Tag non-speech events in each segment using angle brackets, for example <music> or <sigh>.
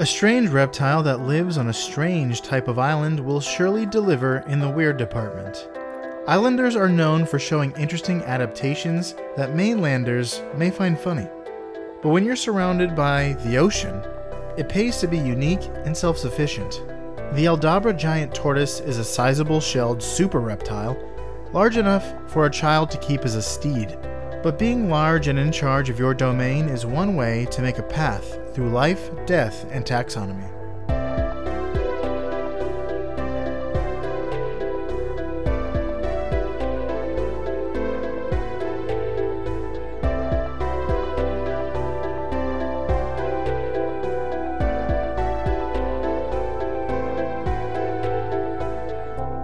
A strange reptile that lives on a strange type of island will surely deliver in the weird department. Islanders are known for showing interesting adaptations that mainlanders may find funny. But when you're surrounded by the ocean, it pays to be unique and self sufficient. The Aldabra giant tortoise is a sizable shelled super reptile, large enough for a child to keep as a steed. But being large and in charge of your domain is one way to make a path through life, death, and taxonomy.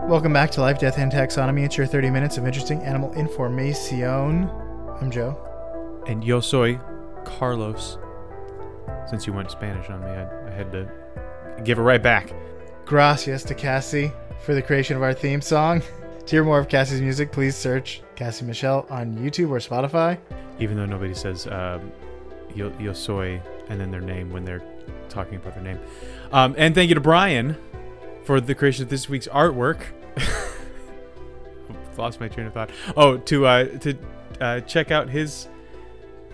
Welcome back to Life, Death, and Taxonomy. It's your 30 minutes of interesting animal information. I'm Joe. And yo soy Carlos. Since you went Spanish on me, I, I had to give it right back. Gracias to Cassie for the creation of our theme song. To hear more of Cassie's music, please search Cassie Michelle on YouTube or Spotify. Even though nobody says um, yo, yo soy and then their name when they're talking about their name. Um, and thank you to Brian for the creation of this week's artwork. <laughs> Lost my train of thought. Oh, to uh, to uh, check out his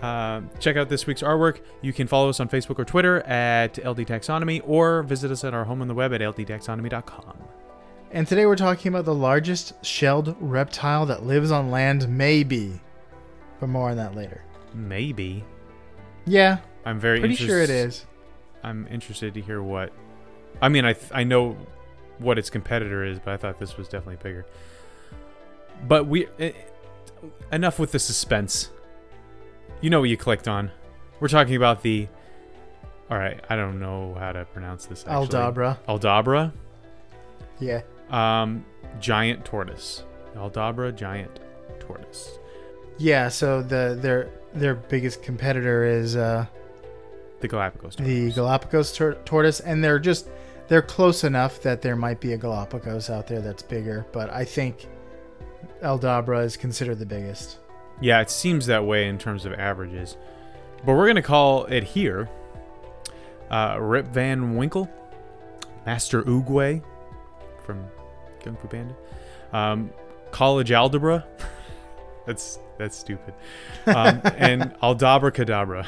uh, check out this week's artwork. You can follow us on Facebook or Twitter at LD Taxonomy or visit us at our home on the web at ldtaxonomy.com. And today we're talking about the largest shelled reptile that lives on land, maybe. But more on that later. Maybe. Yeah. I'm very pretty interest- sure it is. I'm interested to hear what. I mean, I th- I know what its competitor is, but I thought this was definitely bigger. But we eh, enough with the suspense. You know what you clicked on. We're talking about the. All right, I don't know how to pronounce this. Actually. Aldabra. Aldabra. Yeah. Um, giant tortoise. Aldabra giant tortoise. Yeah. So the their their biggest competitor is uh, The Galapagos. Tortoise. the Galapagos tor- tortoise, and they're just they're close enough that there might be a Galapagos out there that's bigger, but I think Aldabra is considered the biggest. Yeah, it seems that way in terms of averages. But we're going to call it here uh, Rip Van Winkle, Master Oogway from Kung Fu Panda, um, College Algebra. <laughs> that's that's stupid. Um, <laughs> and Aldabra Cadabra.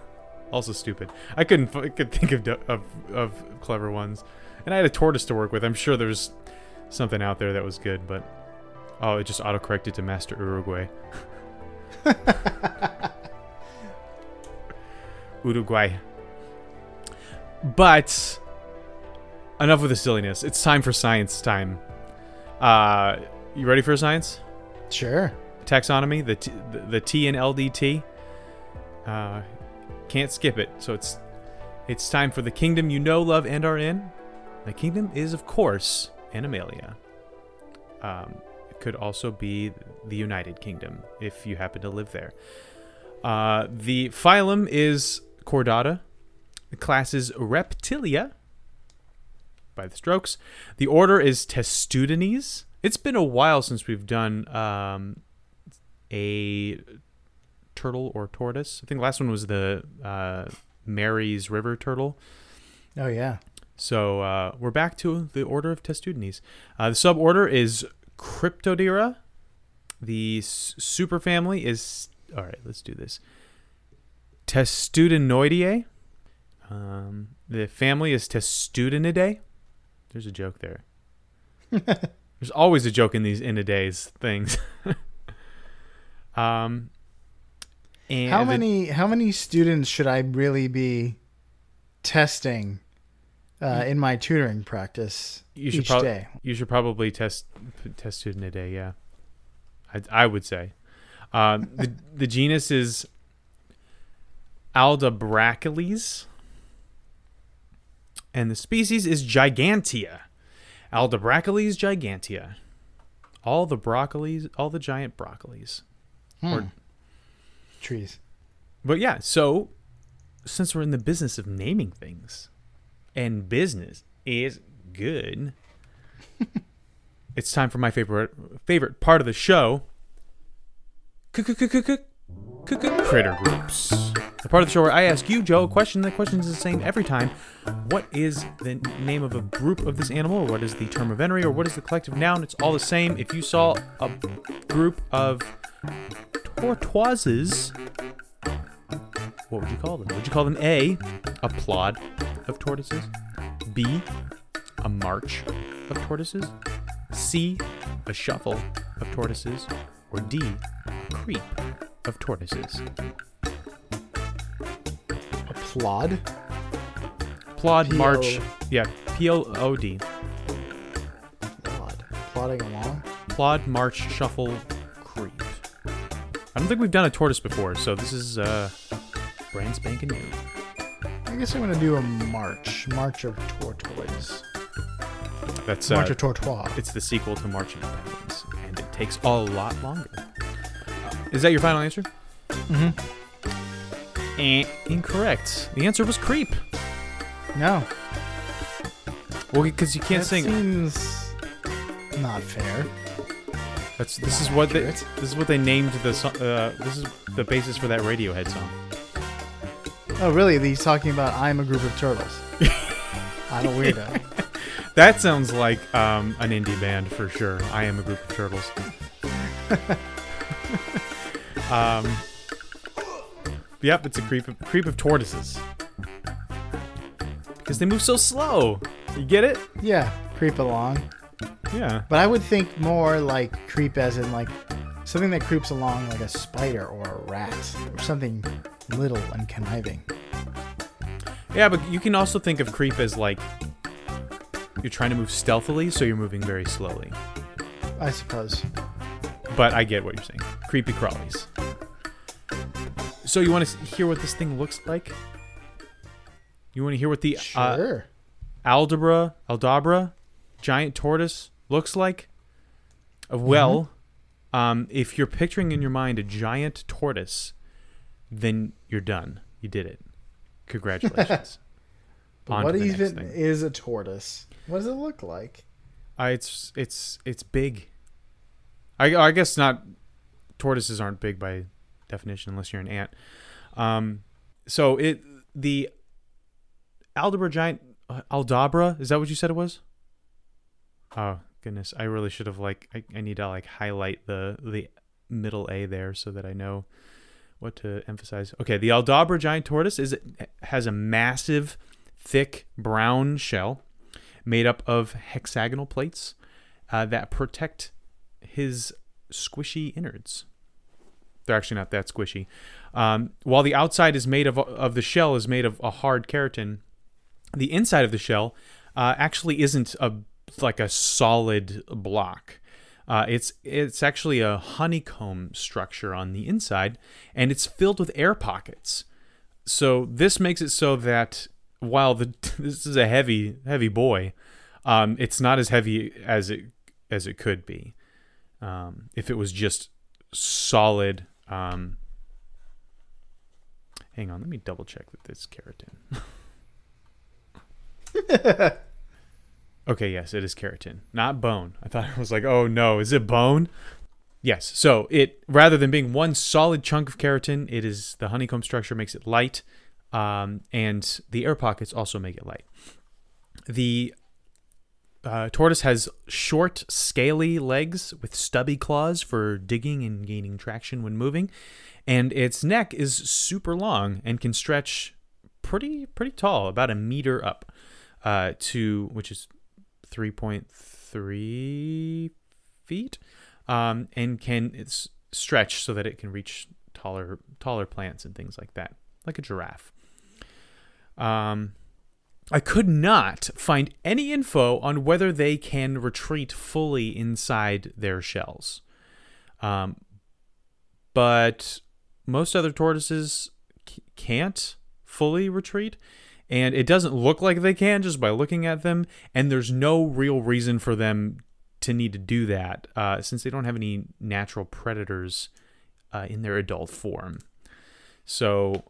<laughs> also stupid. I couldn't I could think of, of of clever ones. And I had a tortoise to work with. I'm sure there's something out there that was good, but oh, it just autocorrected to Master Uruguay. <laughs> Uruguay. But enough with the silliness. It's time for science time. Uh, you ready for science? Sure. Taxonomy, the T, the, the T in LDT. Uh, can't skip it. So it's it's time for the kingdom you know, love, and are in. The kingdom is, of course, Animalia. Um, could also be the United Kingdom if you happen to live there. Uh, the phylum is Chordata. The class is Reptilia by the strokes. The order is Testudines. It's been a while since we've done um, a turtle or tortoise. I think the last one was the uh, Mary's River turtle. Oh yeah. So uh, we're back to the order of Testudines. Uh, the suborder is Cryptodira. The s- superfamily is all right. Let's do this. Testudinoidea. Um, the family is Testudinidae. There's a joke there. <laughs> There's always a joke in these Inidaes things. <laughs> um, and How the- many how many students should I really be testing uh, in my tutoring practice you should each prob- day? You should probably test test student a day. Yeah, I, I would say. Um, <laughs> the the genus is Aldabrachelys, and the species is Gigantea. Aldabrachelys gigantea. All the broccolis, all the giant broccolis. Or- Hmm. Trees. But yeah, so since we're in the business of naming things, and business is good, it's time for my favorite favorite part of the show. Critter groups. the part of the show where I ask you, Joe, a question. The question is the same every time. What is the name of a group of this animal, or what is the term of entry, or what is the collective noun? It's all the same. If you saw a group of tortoises, what would you call them? Would you call them A, a plod of tortoises, B, a march of tortoises, C, a shuffle of tortoises, or D, creep of tortoises? A plod? Plod, P-O- march, yeah, P L O D. Plod. Plodding along? Plod, march, shuffle, creep. I don't think we've done a tortoise before, so this is uh, brand spanking new. I guess I'm gonna do a march. March of Tortoise. That's March uh, of Tortoise. It's the sequel to March Marching Penguins, and it takes a lot longer. Is that your final answer? Mm-hmm. Eh, incorrect. The answer was creep. No. Well, because you can't that sing. seems not fair. That's this is what they, this is what they named the uh, this is the basis for that Radiohead song. Oh, really? He's talking about I'm a group of turtles. <laughs> I'm a weirdo. That sounds like um, an indie band for sure. I am a group of turtles. <laughs> um, yep, it's a creep of, creep of tortoises because they move so slow. You get it? Yeah, creep along. Yeah. But I would think more like creep as in like something that creeps along like a spider or a rat or something little and conniving. Yeah, but you can also think of creep as like you're trying to move stealthily, so you're moving very slowly. I suppose. But I get what you're saying. Creepy crawlies. So you want to hear what this thing looks like? You want to hear what the uh, Sure. Aldabra, Aldabra, giant tortoise looks like? Uh, well, um, if you're picturing in your mind a giant tortoise, then you're done. You did it. Congratulations. <laughs> <laughs> What even is a tortoise? What does it look like? Uh, it's it's it's big. I I guess not. Tortoises aren't big by definition unless you're an ant. Um, so it the Aldabra giant uh, Aldabra is that what you said it was? Oh goodness, I really should have like I, I need to like highlight the the middle A there so that I know what to emphasize. Okay, the Aldabra giant tortoise is has a massive, thick brown shell made up of hexagonal plates uh, that protect his squishy innards. They're actually not that squishy. Um, while the outside is made of of the shell is made of a hard keratin, the inside of the shell uh, actually isn't a like a solid block. Uh, it's it's actually a honeycomb structure on the inside, and it's filled with air pockets. So this makes it so that while the <laughs> this is a heavy heavy boy, um, it's not as heavy as it as it could be um, if it was just solid. Um, hang on, let me double check that this keratin. <laughs> <laughs> okay, yes, it is keratin, not bone. I thought I was like, oh no, is it bone? Yes. So it rather than being one solid chunk of keratin, it is the honeycomb structure makes it light, um, and the air pockets also make it light. The uh, tortoise has short, scaly legs with stubby claws for digging and gaining traction when moving, and its neck is super long and can stretch pretty pretty tall, about a meter up, uh, to which is three point three feet, um, and can stretch so that it can reach taller taller plants and things like that, like a giraffe. Um, I could not find any info on whether they can retreat fully inside their shells. Um, but most other tortoises c- can't fully retreat, and it doesn't look like they can just by looking at them, and there's no real reason for them to need to do that uh, since they don't have any natural predators uh, in their adult form. So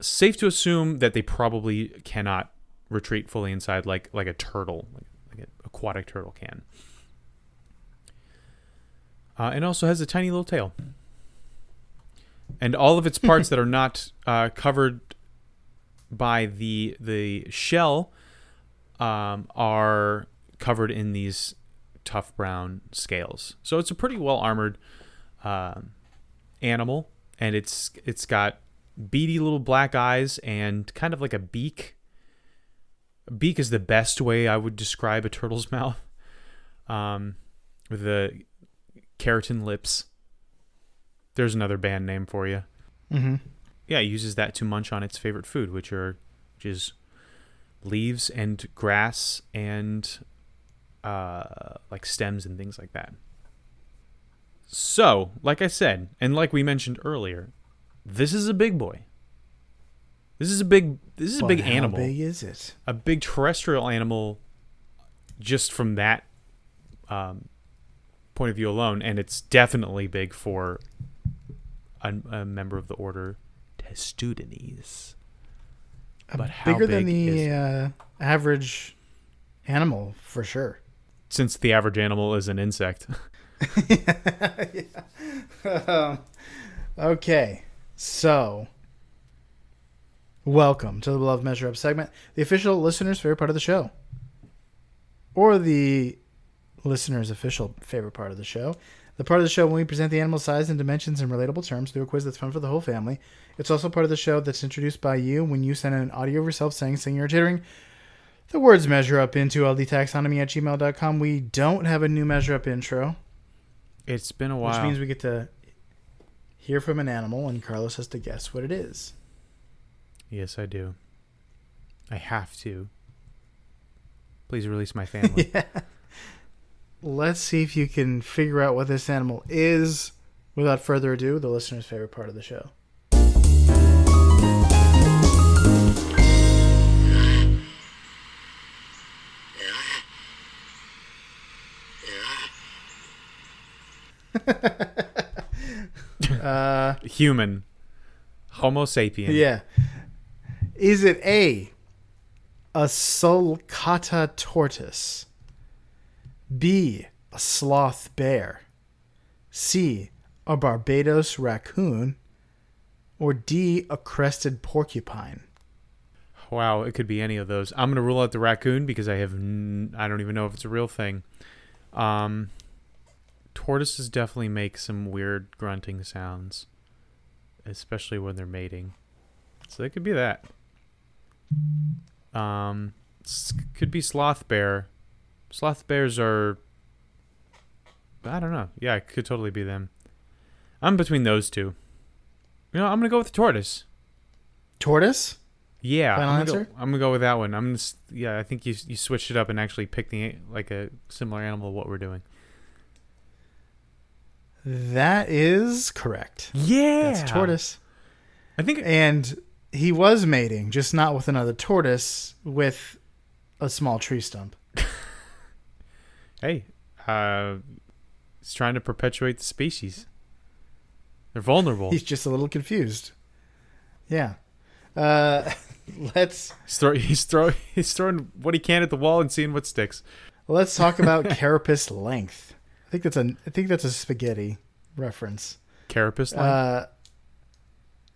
safe to assume that they probably cannot retreat fully inside like like a turtle, like, like an aquatic turtle can. Uh, and also has a tiny little tail. and all of its parts <laughs> that are not uh, covered by the the shell um, are covered in these tough brown scales. So it's a pretty well armored um animal, and it's it's got beady little black eyes and kind of like a beak. Beak is the best way I would describe a turtle's <laughs> mouth. Um, with the keratin lips. There's another band name for you. Mm-hmm. Yeah, it uses that to munch on its favorite food, which are which is leaves and grass and uh, like stems and things like that. So, like I said, and like we mentioned earlier, this is a big boy. This is a big this is a big how animal. big is it? A big terrestrial animal just from that um, point of view alone, and it's definitely big for a, a member of the order Testudines. But how Bigger than big is the it? uh, average animal, for sure. Since the average animal is an insect. <laughs> <laughs> <laughs> Um, okay, so welcome to the Beloved Measure Up segment, the official listener's favorite part of the show, or the listener's official favorite part of the show. The part of the show when we present the animal size and dimensions in relatable terms through a quiz that's fun for the whole family. It's also part of the show that's introduced by you when you send an audio of yourself saying, singing, or tittering. The words measure up into ldtaxonomy at gmail.com. We don't have a new measure up intro. It's been a while. Which means we get to hear from an animal, and Carlos has to guess what it is. yes, I do. I have to. Please release my family. <laughs> yeah. Let's see if you can figure out what this animal is. Without further ado, the listener's favorite part of the show. <laughs> uh, Human. Homo sapien. Yeah. Is it A, a sulcata tortoise? B, a sloth bear? C, a Barbados raccoon? Or D, a crested porcupine? Wow, it could be any of those. I'm gonna rule out the raccoon because I have n- I don't even know if it's a real thing. Um, tortoises definitely make some weird grunting sounds, especially when they're mating. So it could be that. Um, could be sloth bear. Sloth bears are. I don't know. Yeah, it could totally be them. I'm between those two. You know, I'm gonna go with the tortoise. Tortoise? Yeah, Final I'm gonna, answer? Go, I'm gonna go with that one. I'm gonna, yeah, I think you you switched it up and actually picked the like a similar animal to what we're doing. That is correct. Yeah, That's tortoise. I think And he was mating, just not with another tortoise, with a small tree stump. Hey, uh, it's trying to perpetuate the species. They're vulnerable. He's just a little confused. Yeah. Uh, <laughs> let's He's, throw, he's throw he's throwing what he can at the wall and seeing what sticks. let's talk about <laughs> carapace length. I think that's a I think that's a spaghetti reference. Carapace line. Uh,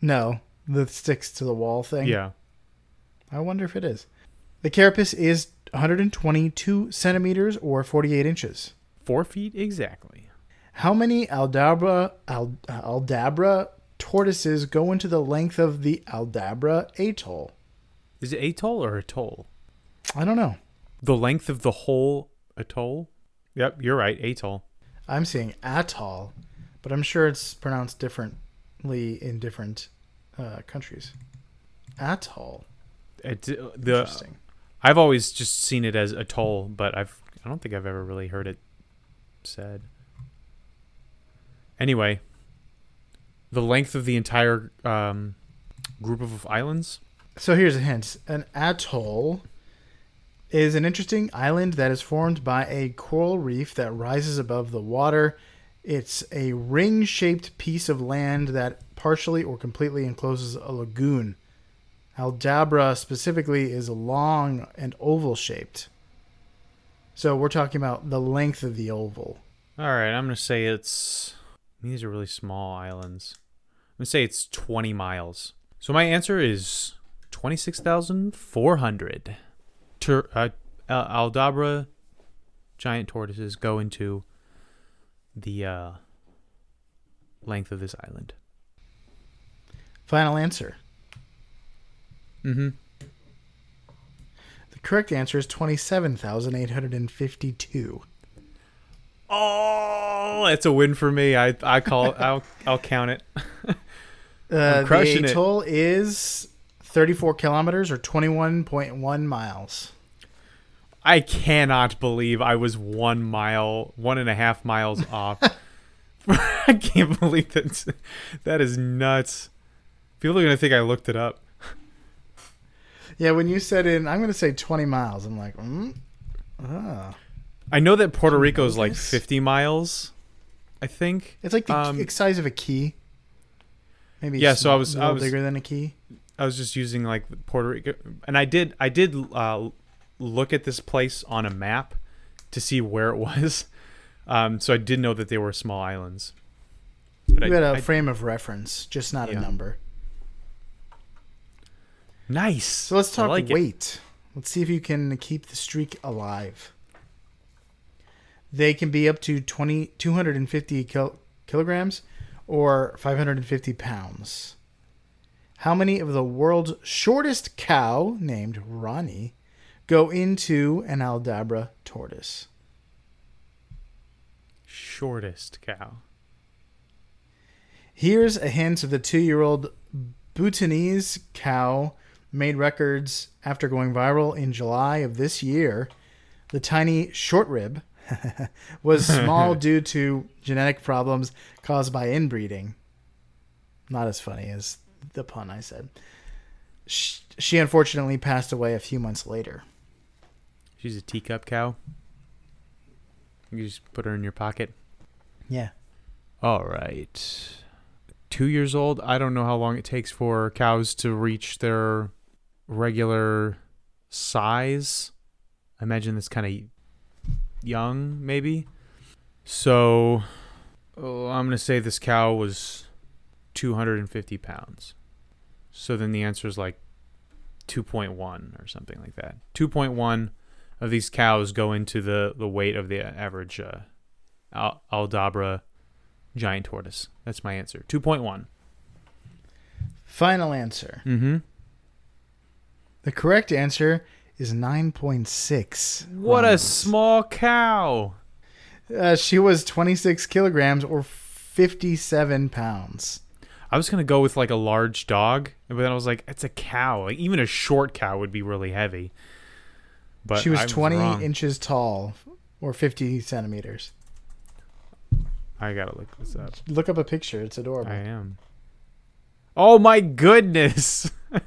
no, the sticks to the wall thing. yeah, I wonder if it is. The carapace is 122 centimeters or 48 inches. four feet exactly. How many Aldabra Ald, Aldabra tortoises go into the length of the Aldabra atoll? Is it atoll or atoll? I don't know. The length of the whole atoll. Yep, you're right. Atoll. I'm seeing atoll, but I'm sure it's pronounced differently in different uh, countries. Atoll. It, the Interesting. I've always just seen it as atoll, but I've I don't think I've ever really heard it said. Anyway, the length of the entire um, group of islands. So here's a hint. An atoll is an interesting island that is formed by a coral reef that rises above the water. It's a ring shaped piece of land that partially or completely encloses a lagoon. Aldabra specifically is long and oval shaped. So we're talking about the length of the oval. All right, I'm gonna say it's. These are really small islands. I'm gonna say it's 20 miles. So my answer is 26,400. Tur- uh, Aldabra giant tortoises go into the uh, length of this island. Final answer. Mm-hmm. The correct answer is 27,852. Oh, it's a win for me. I I call <laughs> I'll I'll count it. Uh, the it. atoll is 34 kilometers or 21.1 miles. I cannot believe I was one mile, one and a half miles <laughs> off. <laughs> I can't believe that. That is nuts. People are gonna think I looked it up. Yeah, when you said in, I'm going to say 20 miles. I'm like, mm? ah. I know that Puerto Rico is like 50 miles. I think. It's like the Um, key- size of a key. Maybe Yeah, so I was- a I was- bigger than a key. I was just using like Puerto Rico, and I did I did uh, look at this place on a map to see where it was. <laughs> Um, so I did know that they were small islands. But You had a I, I, frame of reference, just not Yeah. a number. Nice. So let's talk like it. weight. Let's see if you can keep the streak alive. They can be up to 20, 250 kil- kilograms or 550 pounds. How many of the world's shortest cow, named Ronnie, go into an Aldabra tortoise? Shortest cow. Here's a hint of the two year old Bhutanese cow made records after going viral in July of this year. The tiny short rib <laughs> was small <laughs> due to genetic problems caused by inbreeding. Not as funny as the pun I said. Sh- She unfortunately passed away a few months later. She's a teacup cow. You just put her in your pocket. Yeah. All right. Two years old. I don't know how long it takes for cows to reach their regular size. I imagine that's kind of young, maybe. So, oh, I'm going to say this cow was 250 pounds. So then the answer is like 2.1 or something like that. 2.1 of these cows go into the, the weight of the average uh, Al- Aldabra giant tortoise. That's my answer. 2.1. Final answer. Mm-hmm. The correct answer is 9.6. What a small cow. Uh, she was 26 kilograms or 57 pounds. I was going to go with like a large dog, but then I was like, it's a cow. Like even a short cow would be really heavy. But she was I 20 wrong. inches tall or 50 centimeters. I got to look this up. Look up a picture. It's adorable. I am. Oh my goodness. <laughs>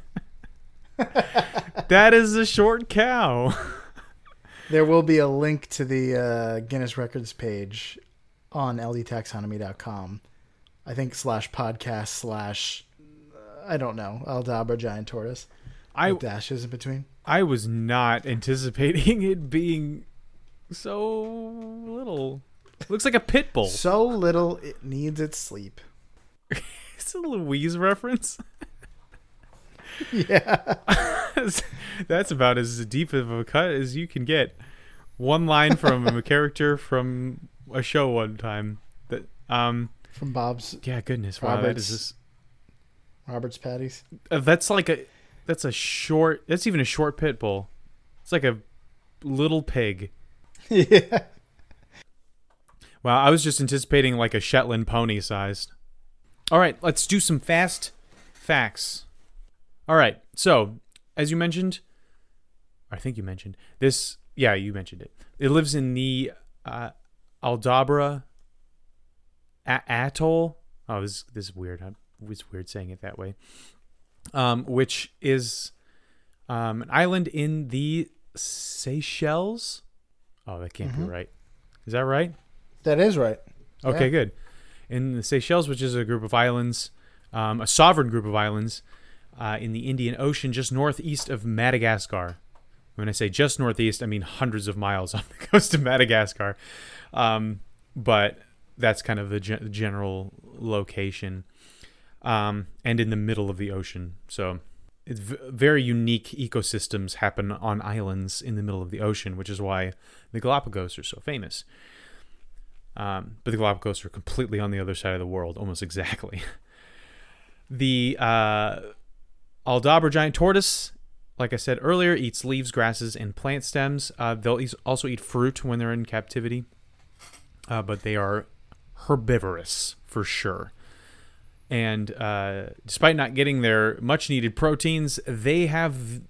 that is a short cow. There will be a link to the uh, Guinness Records page on ldtaxonomy.com. I think slash podcast slash, I don't know, Aldabra Giant Tortoise. I With dashes in between. I was not anticipating <laughs> it being so little. Looks like a pit bull. So little it needs its sleep. <laughs> It's a Louise reference. <laughs> Yeah. <laughs> That's about as deep of a cut as you can get. One line from a <laughs> character from a show one time. That um From Bob's yeah goodness wow that Roberts. is this, Robert's Patties. uh, that's like a that's a short that's even a short pit bull. It's like a little pig. yeah. Wow, I was just anticipating like a Shetland pony sized. All right, let's do some fast facts. All right, so as you mentioned, I think you mentioned this. Yeah, you mentioned it. It lives in the uh, Aldabra a- atoll. Oh, this this is weird. I- It's weird saying it that way. Um, which is um, an island in the Seychelles. Oh, that can't be Mhm. right. Is that right? That is right. Okay, Yeah. good. In the Seychelles, which is a group of islands, um, a sovereign group of islands uh, in the Indian Ocean, just northeast of Madagascar. When I say just northeast, I mean hundreds of miles <laughs> off the coast of Madagascar. Um, but that's kind of the, gen- general location. um, and in the middle of the ocean. So it's v- very unique ecosystems happen on islands in the middle of the ocean, which is why the Galapagos are so famous. Um, but the Galapagos are completely on the other side of the world, almost <laughs> exactly. the uh, Aldabra giant tortoise, like I said earlier, eats leaves, grasses, and plant stems. Uh, they'll eat, also eat fruit when they're in captivity, uh, but they are herbivorous for sure. And uh, despite not getting their much needed proteins, they have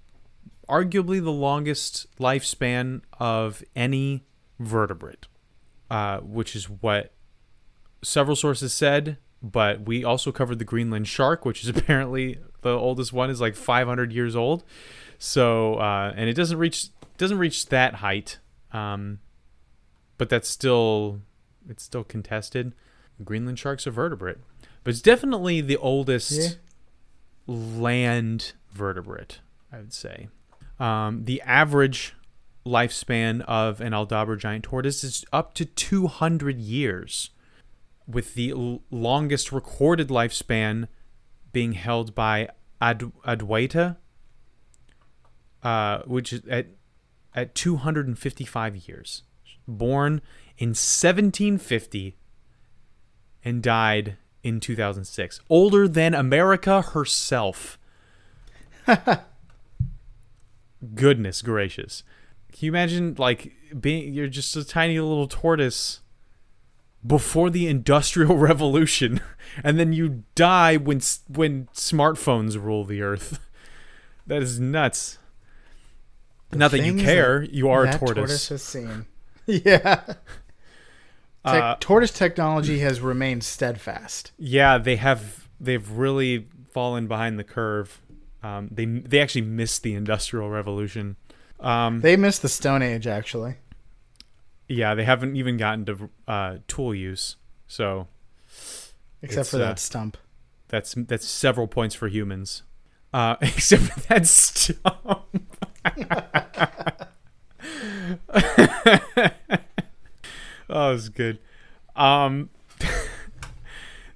arguably the longest lifespan of any vertebrate, uh, which is what several sources said. But we also covered the Greenland shark, which is <laughs> apparently the oldest one, is like 500 years old. So, uh, and it doesn't reach doesn't reach that height, um, but that's still it's still contested. Greenland shark's a vertebrate but it's definitely the oldest Yeah. land vertebrate, I would say. Um, the average lifespan of an Aldabra giant tortoise is up to 200 years, with the l- longest recorded lifespan being held by Ad- Adwaita, uh, which is at at 255 years. Born in 1750 and died in 2006. Older than America herself. <laughs> Goodness gracious. Can you imagine like being you're just a tiny little tortoise before the industrial <laughs> revolution and then you die when when smartphones rule the earth. <laughs> That is nuts. Not that you care, you are a that tortoise. has seen. <laughs> yeah. Tech- Uh, tortoise technology has remained steadfast. Yeah, they have. They've really fallen behind the curve. Um, they they actually missed the industrial revolution. Um, They missed the Stone Age, actually. Yeah, they haven't even gotten to uh, tool use. So Except for uh, that stump. that's that's several points for humans. Uh, <laughs> except for that stump. <laughs> oh, it's good. Um, <laughs>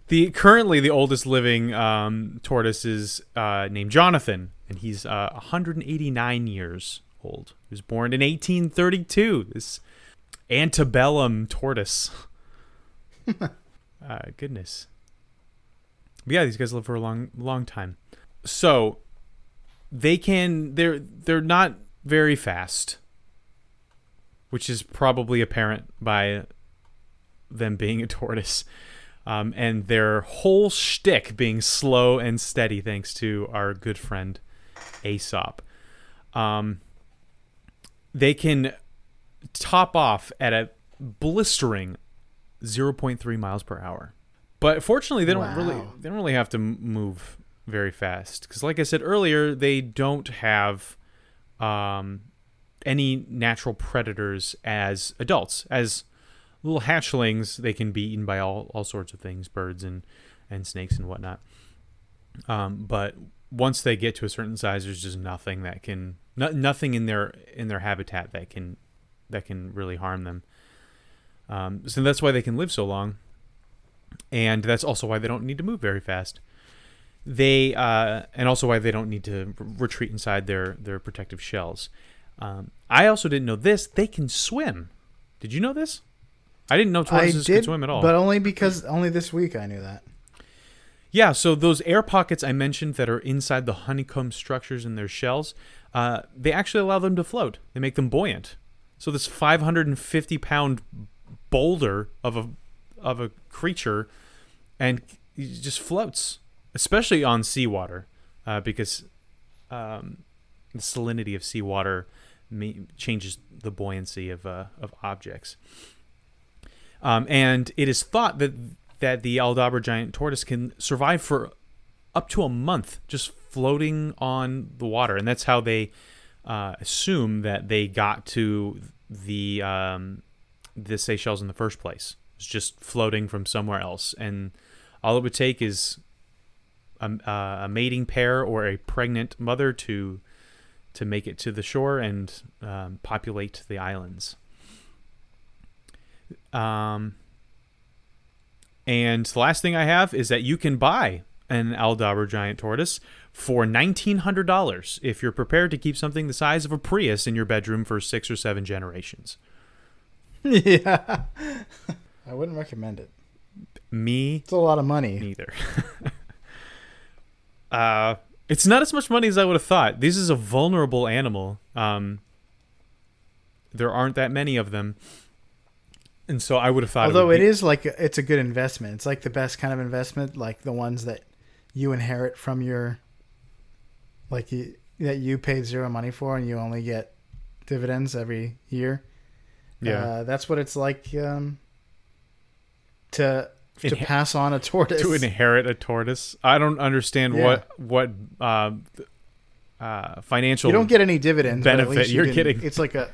the currently the oldest living um, tortoise is uh, named Jonathan, and he's uh, 189 years old. He was born in 1832. This antebellum tortoise. uh, <laughs> goodness. But yeah, these guys live for a long, long time. So they can they're they're not very fast, which is probably apparent by them being a tortoise, um, and their whole shtick being slow and steady, thanks to our good friend Aesop. Um, they can top off at a blistering 0.3 miles per hour. But fortunately, they don't really they don't really have to move very fast because, like I said earlier, they don't have um, any natural predators as adults. As little hatchlings, they can be eaten by all, all sorts of things, birds and and snakes and whatnot. Um, but once they get to a certain size, there's just nothing that can no, nothing in their in their habitat that can that can really harm them. Um, so that's why they can live so long, and that's also why they don't need to move very fast. They uh, and also why they don't need to r- retreat inside their their protective shells. Um, I also didn't know this. They can swim. Did you know this? I didn't know tortoises did, could swim at all. but only because only this week I knew that. Yeah, so those air pockets I mentioned that are inside the honeycomb structures in their shells, uh, they actually allow them to float. They make them buoyant. So this 550 pound boulder of a of a creature, and just floats, especially on seawater, uh, because um, the salinity of seawater changes the buoyancy of uh, of objects. Um, and it is thought that that the Aldabra giant tortoise can survive for up to a month just floating on the water, and that's how they uh, assume that they got to the um, the Seychelles in the first place. It's just floating from somewhere else, and all it would take is a, uh, a mating pair or a pregnant mother to to make it to the shore and um, populate the islands. Um, and the last thing I have is that you can buy an Aldabra giant tortoise for $1,900 if you're prepared to keep something the size of a Prius in your bedroom for six or seven generations. yeah. <laughs> I wouldn't recommend it. Me It's a lot of money. neither. <laughs> uh, it's not as much money as I would have thought. This is a vulnerable animal. Um, there aren't that many of them. And so I would have thought Although it, would it be- is like it's a good investment. It's like the best kind of investment, like the ones that you inherit from your, like you, that you paid zero money for, and you only get dividends every year. Yeah. uh, that's what it's like um, to to Inhe- pass on a tortoise. to inherit a tortoise. I don't understand Yeah. what what th- uh, financial you don't get any dividends. but at benefit least you you're didn't- getting. It's like a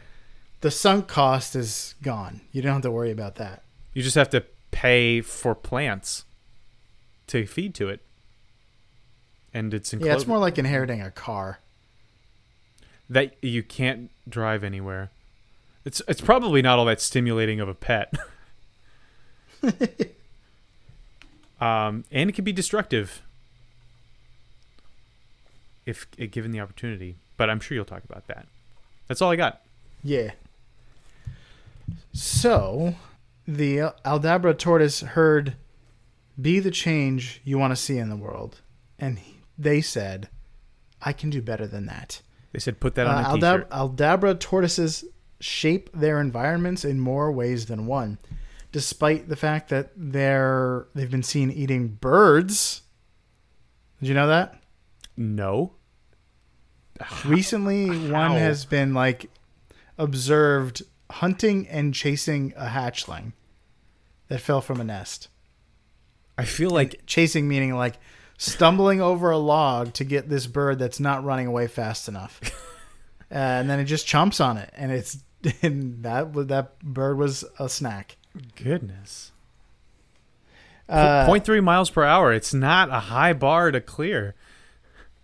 the sunk cost is gone. You don't have to worry about that. You just have to pay for plants to feed to it, and it's Yeah, it's more like inheriting a car. that you can't drive anywhere. It's it's probably not all that stimulating of a pet. <laughs> um, and it can be destructive if given the opportunity. But I'm sure you'll talk about that. That's all I got. Yeah. So, the Aldabra tortoise heard, "Be the change you want to see in the world," and they said, "I can do better than that." They said put that on Uh, a Aldab- t-shirt. Aldabra tortoises shape their environments in more ways than one, despite the fact that they're they've been seen eating birds. Did you know that? No. Recently, one has been like observed hunting and chasing a hatchling that fell from a nest. I feel like Chasing meaning like stumbling over a log to get this bird that's not running away fast enough. <laughs> uh, and then it just chomps on it and it's <laughs> and that that bird was a snack. goodness. Uh, 0.3 miles per hour. It's not a high bar to clear.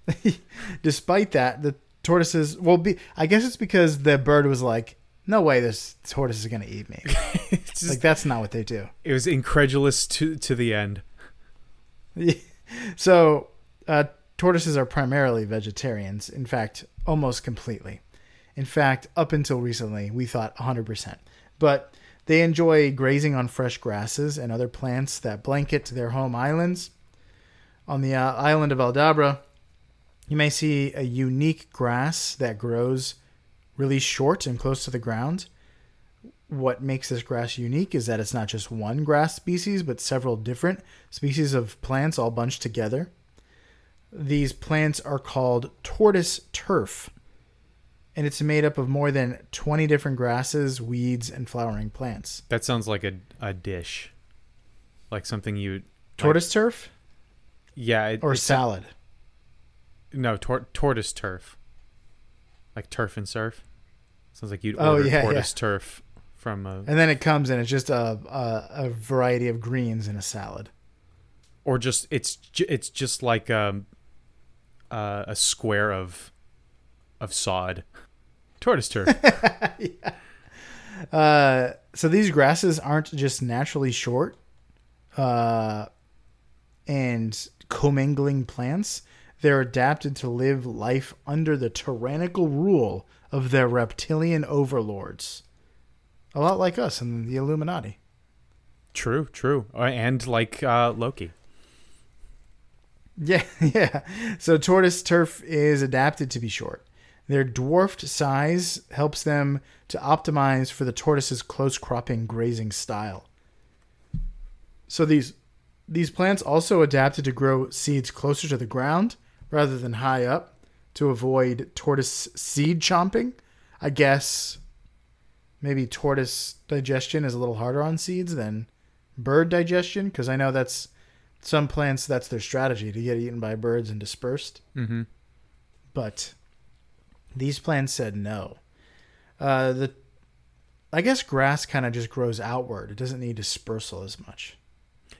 <laughs> despite that, the tortoises well be I guess it's because the bird was like, "No way this tortoise is going to eat me." Just- like that's not what they do. it was incredulous to to the end. So, uh, tortoises are primarily vegetarians. In fact, almost completely. In fact, up until recently, we thought 100%. But they enjoy grazing on fresh grasses and other plants that blanket their home islands. On the uh, island of Aldabra, you may see a unique grass that grows really short and close to the ground. What makes this grass unique is that it's not just one grass species, but several different species of plants all bunched together. These plants are called tortoise turf, and it's made up of more than 20 different grasses, weeds, and flowering plants. That sounds like a a dish, like something you Tortoise turf yeah it, or salad? no tor- tortoise turf, like turf and surf. Sounds like you'd Oh, order yeah, tortoise turf from a And then it comes and it's just a, a, a variety of greens in a salad. or just it's it's just like um uh, a square of of sod. Tortoise turf. <laughs> Uh, so these grasses aren't just naturally short uh, and commingling plants. They're adapted to live life under the tyrannical rule of their reptilian overlords. A lot like us and the Illuminati. true, true, Uh, and like uh, Loki. Yeah, <laughs> yeah. So tortoise turf is adapted to be short. Their dwarfed size helps them to optimize for the tortoise's close cropping grazing style. So these these plants also adapted to grow seeds closer to the ground rather than high up to avoid tortoise seed chomping. I guess maybe tortoise digestion is a little harder on seeds than bird digestion because I know that's some plants that's their strategy to get eaten by birds and dispersed. Mm-hmm. But these plants said no. Uh, the I guess grass kind of just grows outward. It doesn't need dispersal as much.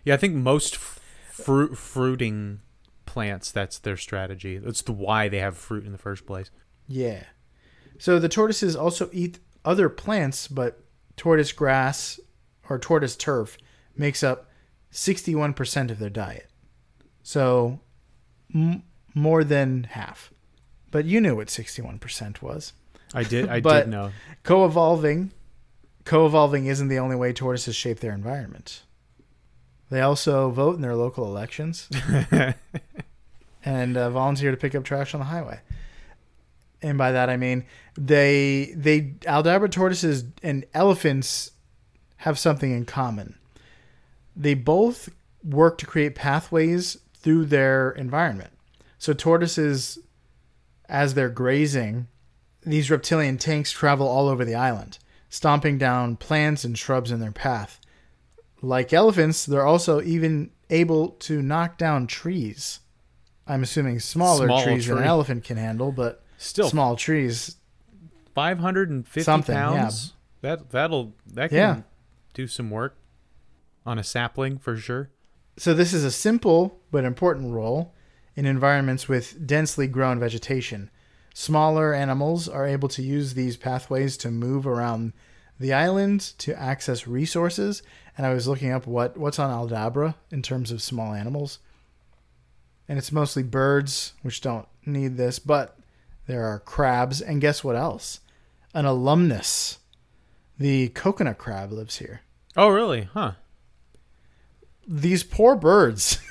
Yeah, I think most fruit fruiting plants that's their strategy. That's the why they have fruit in the first place. Yeah. So the tortoises also eat other plants, but tortoise grass or tortoise turf makes up 61% of their diet. So m- more than half. But you knew what 61% was. I did. I <laughs> did know. Co-evolving, co-evolving isn't the only way tortoises shape their environment. They also vote in their local elections <laughs> and uh, volunteer to pick up trash on the highway. And by that I mean they they Aldabra tortoises and elephants have something in common. They both work to create pathways through their environment. So tortoises as they're grazing, these reptilian tanks travel all over the island, stomping down plants and shrubs in their path. Like elephants, they're also even able to knock down trees. I'm assuming smaller Small trees than an elephant can handle, but Still, small trees. five hundred and fifty Something, yeah. pounds. That that'll that can Yeah. do some work on a sapling for sure. So this is a simple but important role in environments with densely grown vegetation. Smaller animals are able to use these pathways to move around the island to access resources. And I was looking up what, what's on Aldabra in terms of small animals. And it's mostly birds, which don't need this, but there are crabs. And guess what else? An alumnus. The coconut crab lives here. Oh, really? Huh? These poor birds. <laughs>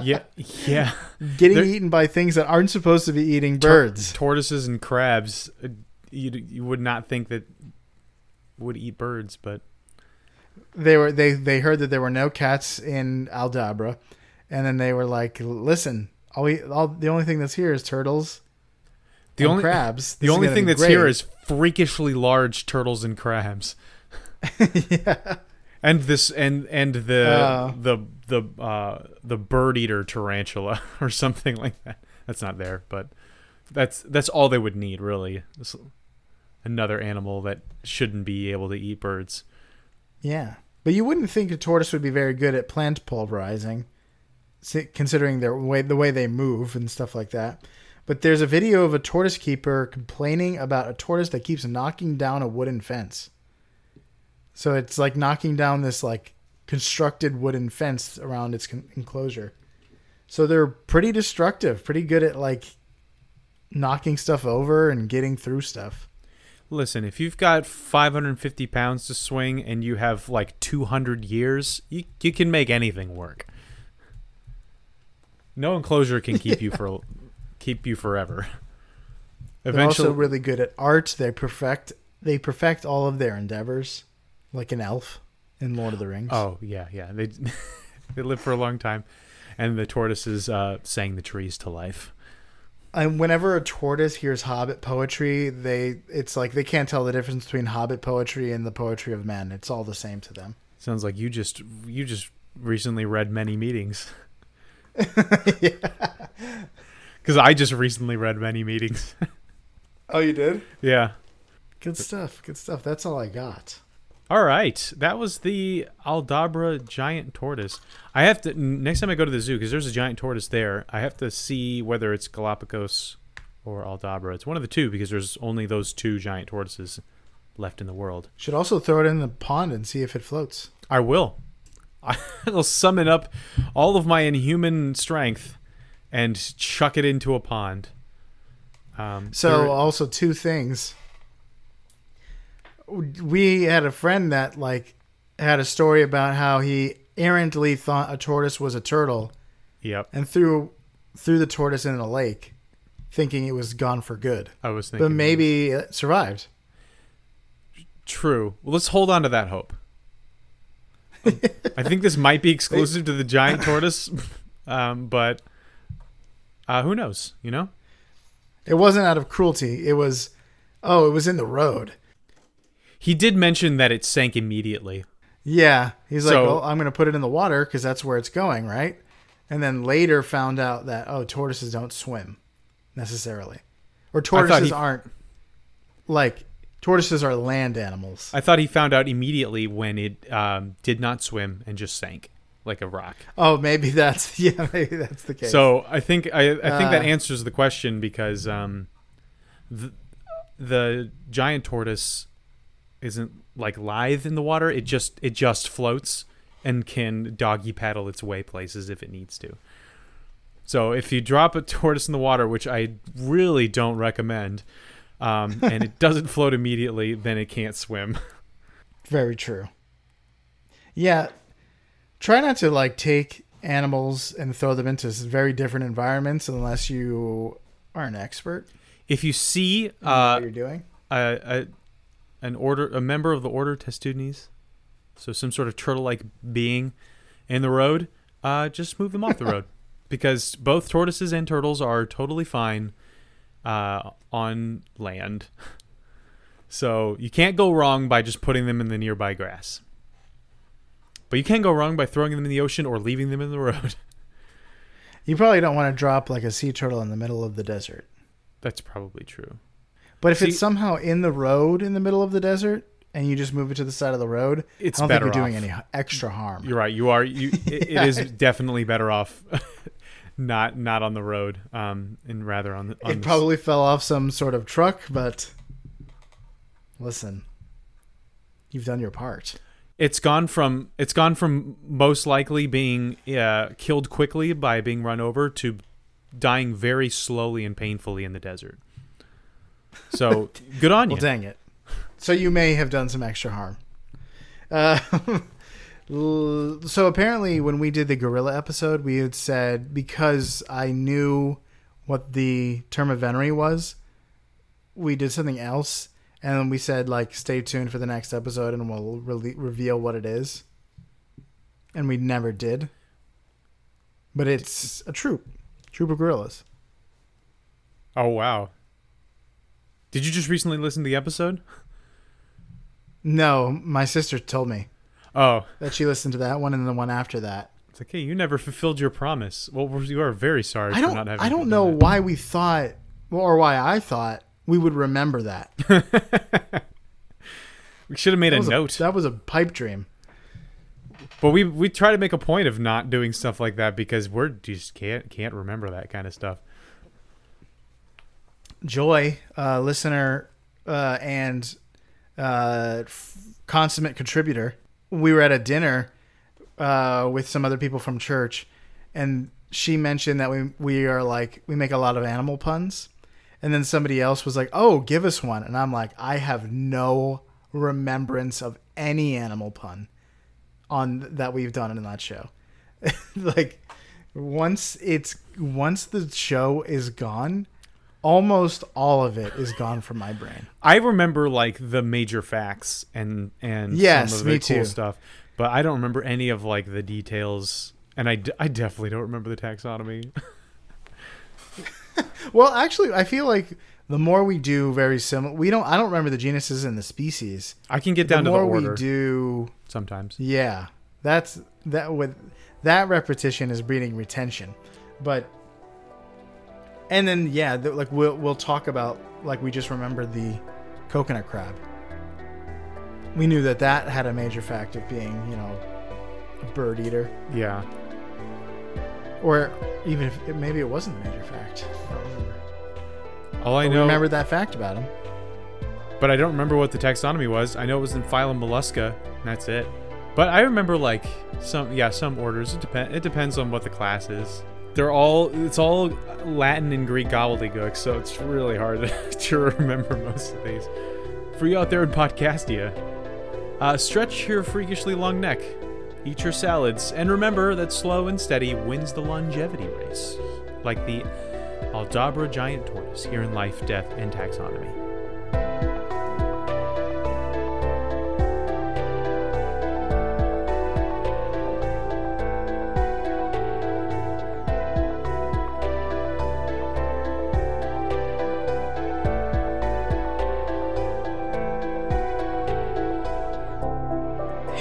Yeah, yeah. getting They're- eaten by things that aren't supposed to be eating birds. Tortoises and crabs. uh, You you would not think that would eat birds, but They were they they heard that there were no cats in Aldabra, and then they were like, "Listen, all we all the only thing that's here is turtles, the only crabs. the only thing that's here great." is freakishly large turtles and crabs. <laughs> yeah, And this and and the Uh. the the uh the bird eater tarantula <laughs> or something like that. That's not there, but that's that's all they would need really. This- another animal that shouldn't be able to eat birds. yeah. But you wouldn't think a tortoise would be very good at plant pulverizing, considering their way the way they move and stuff like that. But there's a video of a tortoise keeper complaining about a tortoise that keeps knocking down a wooden fence. So it's like knocking down this like constructed wooden fence around its con- enclosure. So they're pretty destructive, pretty good at like knocking stuff over and getting through stuff. Listen, if you've got 550 pounds to swing and you have like 200 years, you, you can make anything work. No enclosure can keep you for <laughs> keep you forever. <laughs> They're also really good at art. They perfect they perfect all of their endeavors, like an elf in Lord of the Rings. oh yeah, yeah, they <laughs> they live for a long time, and the tortoises uh, sang the trees to life. And whenever a tortoise hears Hobbit poetry, they it's like they can't tell the difference between Hobbit poetry and the poetry of men. It's all the same to them. Sounds like you just you just recently read many meetings. <laughs> Because I just recently read many meetings. <laughs> Oh, you did? yeah. Good stuff. Good stuff. That's all I got. All right, that was the Aldabra giant tortoise. I have to next time I go to the zoo because there's a giant tortoise there. I have to see whether it's Galapagos or Aldabra. It's one of the two because there's only those two giant tortoises left in the world. Should also throw it in the pond and see if it floats. I will. <laughs> I will summon up all of my inhuman strength and chuck it into a pond. Um, So also two things. We had a friend that like had a story about how he errantly thought a tortoise was a turtle yep, and threw threw the tortoise in a lake, thinking it was gone for good. I was thinking. But maybe it survived. True. Well, let's hold on to that hope. Um, I think this might be <laughs> exclusive to the giant tortoise, <laughs> um, but uh, who knows? You know, It wasn't out of cruelty. It was, oh, it was in the road. he did mention that it sank immediately. Yeah, he's like, well, I'm going to put it in the water because that's where it's going, right? And then later found out that oh, tortoises don't swim necessarily, or tortoises he- aren't like tortoises are land animals. I thought he found out immediately when it um, did not swim and just sank like a rock. oh, maybe that's <laughs> yeah, maybe that's the case. So I think I, I think that Uh. answers the question because um, the the giant tortoise isn't like lithe in the water. It just it just floats and can doggy paddle its way places if it needs to. So if you drop a tortoise in the water, which I really don't recommend, um, and it <laughs> doesn't float immediately, then it can't swim. Very true. Yeah, try not to like take animals and throw them into very different environments unless you are an expert. If you see in uh, what you're doing. a, a an order a member of the order Testudines, so some sort of turtle-like being in the road, uh, just move them off the road <laughs> because both tortoises and turtles are totally fine uh, on land. <laughs> So you can't go wrong by just putting them in the nearby grass. But you can't go wrong by throwing them in the ocean or leaving them in the road. <laughs> You probably don't want to drop like a sea turtle in the middle of the desert. That's probably true. But if See- it's somehow in the road in the middle of the desert and you just move it to the side of the road, It's I don't better think you're doing off. any extra harm. You're right. You are. You. <laughs> It, Yeah. it is definitely better off, <laughs> not not on the road, um, and rather on the. On it the s- probably fell off some sort of truck, but listen, you've done your part. It's gone from it's gone from most likely being uh, killed quickly by being run over to dying very slowly and painfully in the desert. So <laughs> good on you. Well, dang it. So you may have done some extra harm. Uh, <laughs> so apparently, when we did the gorilla episode, we had said because I knew what the term of venery was, we did something else, and then we said like, stay tuned for the next episode, and we'll re- reveal what it is. And we never did. But it's a troop, troop of gorillas. Oh wow. Did you just recently listen to the episode? No, my sister told me Oh, that she listened to that one and the one after that. it's like hey, you never fulfilled your promise. Well, you are very sorry I don't. not having. I don't know that. why we thought, or why I thought we would remember that. <laughs> We should have made a note. that was a pipe dream. But we we try to make a point of not doing stuff like that because we're just can't can't remember that kind of stuff. Joy, uh, listener, uh, and uh, f- consummate contributor. We were at a dinner uh, with some other people from church, and she mentioned that we we are like we make a lot of animal puns, and then somebody else was like, "Oh, give us one," and I'm like, I have no remembrance of any animal pun on that we've done in that show. <laughs> like once it's once the show is gone, almost all of it is gone from my brain. I remember like the major facts and and Yes, some of the me cool too. stuff, but I don't remember any of like the details. And I, d- I definitely don't remember the taxonomy. <laughs> <laughs> Well, actually, I feel like the more we do very similar, we don't. I don't remember the genuses and the species. I can get The down to the more order we do, sometimes. yeah, that's that with that repetition is breeding retention, but and then yeah, the, like we'll we'll talk about like we just remembered the coconut crab. We knew that that had a major fact of being you know a bird eater. Yeah. Or even if it, maybe it wasn't a major fact. I don't remember. All I But know, remember that fact about him. but I don't remember what the taxonomy was. I know it was in phylum Mollusca. And that's it. But I remember like some yeah some orders. It depend. It depends on what the class is. They're all it's all Latin and Greek gobbledygook, so it's really hard <laughs> to remember most of these. For you out there in Podcastia, uh, stretch your freakishly long neck, eat your salads, and remember that slow and steady wins the longevity race, like the Aldabra giant tortoise here in Life, Death, and Taxonomy.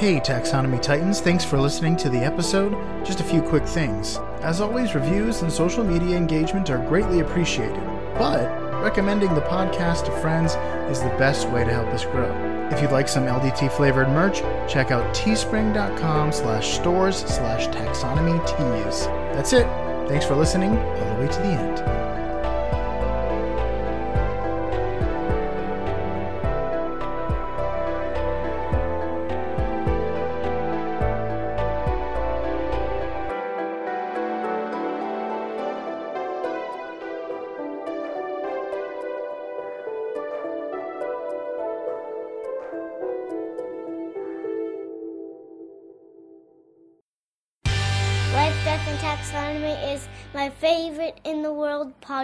Hey, Taxonomy Titans, thanks for listening to the episode. Just a few quick things. As always, reviews and social media engagement are greatly appreciated, but recommending the podcast to friends is the best way to help us grow. If you'd like some LDT flavored merch, check out teespring.com slash stores slash taxonomy tees. That's it. Thanks for listening all the way to the end.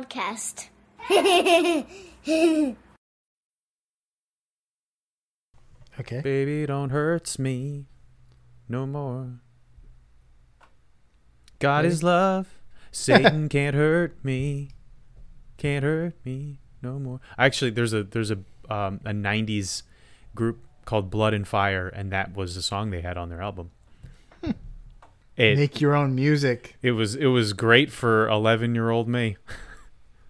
Podcast. <laughs> Okay. Baby, don't hurts me no more. God is love. Satan <laughs> can't hurt me. Can't hurt me no more. Actually, there's a there's a um, a '90s group called Blood and Fire, and that was the song they had on their album. It Make your own music. it was it was great for 11 year old me. <laughs>